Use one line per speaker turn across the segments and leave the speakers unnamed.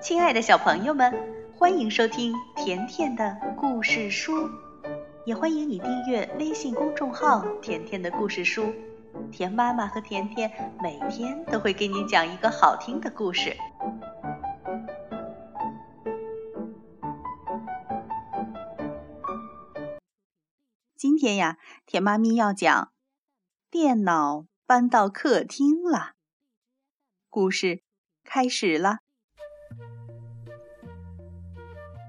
亲爱的小朋友们，欢迎收听甜甜的故事书，也欢迎你订阅微信公众号“甜甜的故事书”。甜妈妈和甜甜每天都会给你讲一个好听的故事。今天呀，甜妈咪要讲电脑搬到客厅了。故事开始了。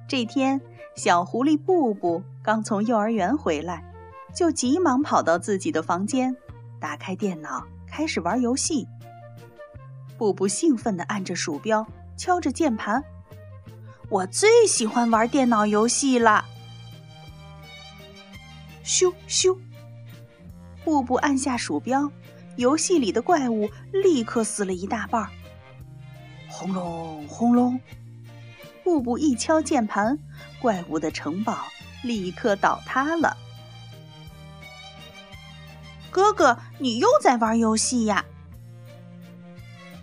这天，小狐狸布布刚从幼儿园回来，就急忙跑到自己的房间，打开电脑，开始玩游戏。布布兴奋地按着鼠标，敲着键盘。我最喜欢玩电脑游戏了。咻咻！布布按下鼠标，游戏里的怪物立刻死了一大半。轰隆轰隆！布布一敲键盘，怪物的城堡立刻倒塌了。哥哥，你又在玩游戏呀？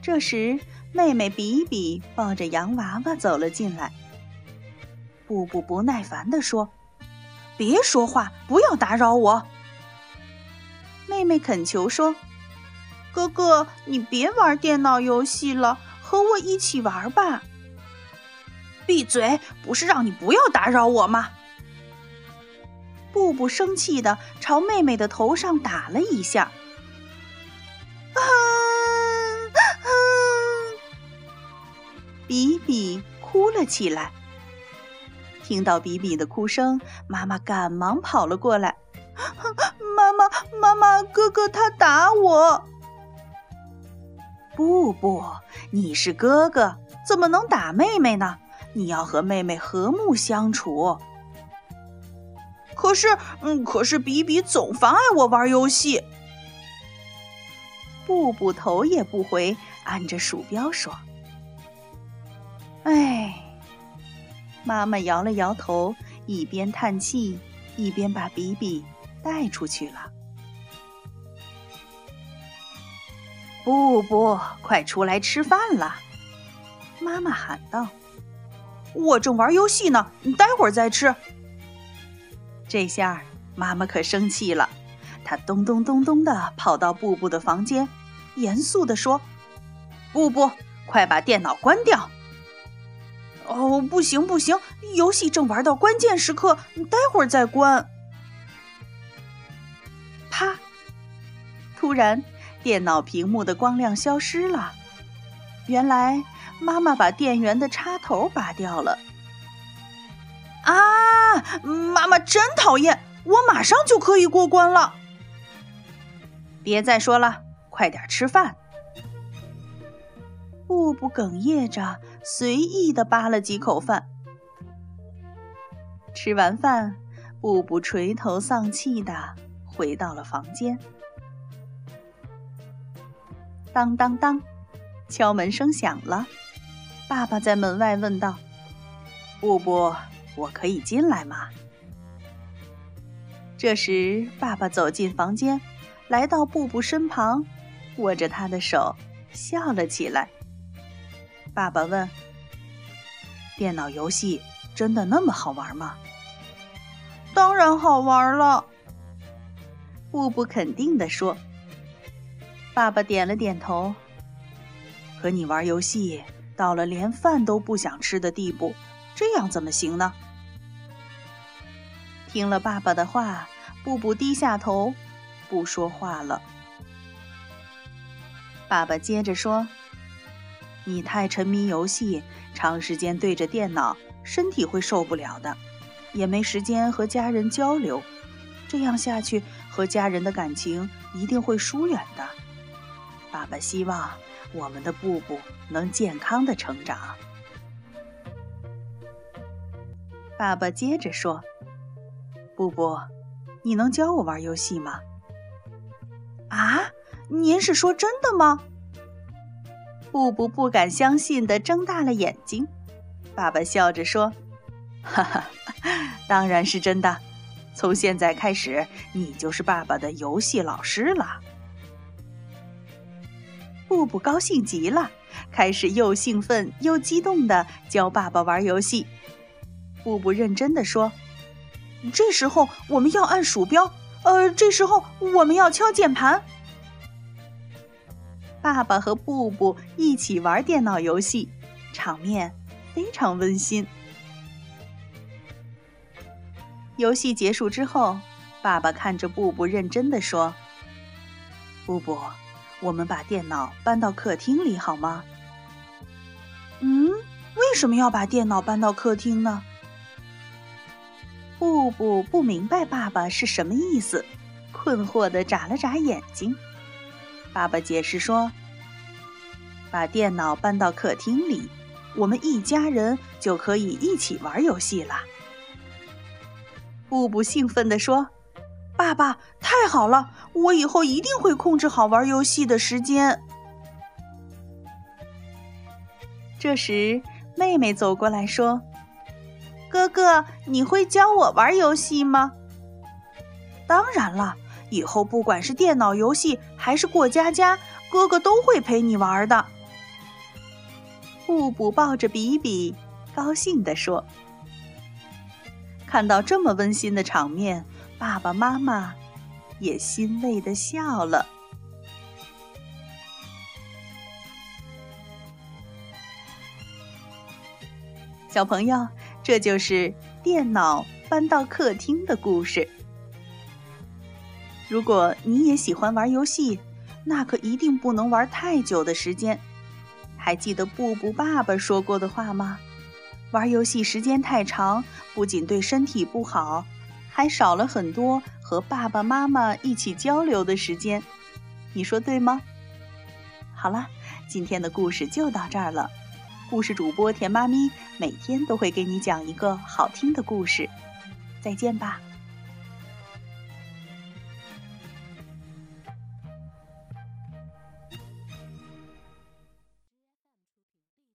这时，妹妹比比抱着洋娃娃走了进来。布布不耐烦地说：“别说话，不要打扰我。”妹妹恳求说：“哥哥，你别玩电脑游戏了，和我一起玩吧。”闭嘴！不是让你不要打扰我吗？布布生气的朝妹妹的头上打了一下。啊啊！比比哭了起来。听到比比的哭声，妈妈赶忙跑了过来。妈妈，妈妈，哥哥他打我！布布，你是哥哥，怎么能打妹妹呢？你要和妹妹和睦相处。可是，嗯，可是比比总妨碍我玩游戏。布布头也不回，按着鼠标说：“哎。”妈妈摇了摇头，一边叹气，一边把比比带出去了。布布，快出来吃饭了！妈妈喊道。我正玩游戏呢，你待会儿再吃。这下妈妈可生气了，她咚咚咚咚的跑到布布的房间，严肃的说：“布布，快把电脑关掉！”“哦，不行不行，游戏正玩到关键时刻，你待会儿再关。”啪！突然，电脑屏幕的光亮消失了，原来。妈妈把电源的插头拔掉了。啊！妈妈真讨厌！我马上就可以过关了。别再说了，快点吃饭。布布哽咽着，随意的扒了几口饭。吃完饭，布布垂头丧气的回到了房间。当当当，敲门声响了。爸爸在门外问道：“布布，我可以进来吗？”这时，爸爸走进房间，来到布布身旁，握着他的手，笑了起来。爸爸问：“电脑游戏真的那么好玩吗？”“当然好玩了。”布布肯定地说。爸爸点了点头。“和你玩游戏。”到了连饭都不想吃的地步，这样怎么行呢？听了爸爸的话，布布低下头，不说话了。爸爸接着说：“你太沉迷游戏，长时间对着电脑，身体会受不了的，也没时间和家人交流。这样下去，和家人的感情一定会疏远的。爸爸希望。”我们的布布能健康的成长。爸爸接着说：“布布，你能教我玩游戏吗？”啊，您是说真的吗？布布不敢相信的睁大了眼睛。爸爸笑着说：“哈哈，当然是真的。从现在开始，你就是爸爸的游戏老师了。”布布高兴极了，开始又兴奋又激动地教爸爸玩游戏。布布认真地说：“这时候我们要按鼠标，呃，这时候我们要敲键盘。”爸爸和布布一起玩电脑游戏，场面非常温馨。游戏结束之后，爸爸看着布布，认真的说：“布布，我们把电脑搬到客厅里好吗？”“嗯，为什么要把电脑搬到客厅呢？”布布不明白爸爸是什么意思，困惑的眨了眨眼睛。爸爸解释说：“把电脑搬到客厅里，我们一家人就可以一起玩游戏了。”布布兴奋地说：“爸爸，太好了！我以后一定会控制好玩游戏的时间。”这时，妹妹走过来说：“哥哥，你会教我玩游戏吗？”“当然了。”以后不管是电脑游戏还是过家家，哥哥都会陪你玩的。布布抱着比比，高兴地说：“看到这么温馨的场面，爸爸妈妈也欣慰的笑了。”小朋友，这就是电脑搬到客厅的故事。如果你也喜欢玩游戏，那可一定不能玩太久的时间。还记得布布爸爸说过的话吗？玩游戏时间太长，不仅对身体不好，还少了很多和爸爸妈妈一起交流的时间。你说对吗？好了，今天的故事就到这儿了。故事主播甜妈咪每天都会给你讲一个好听的故事。再见吧。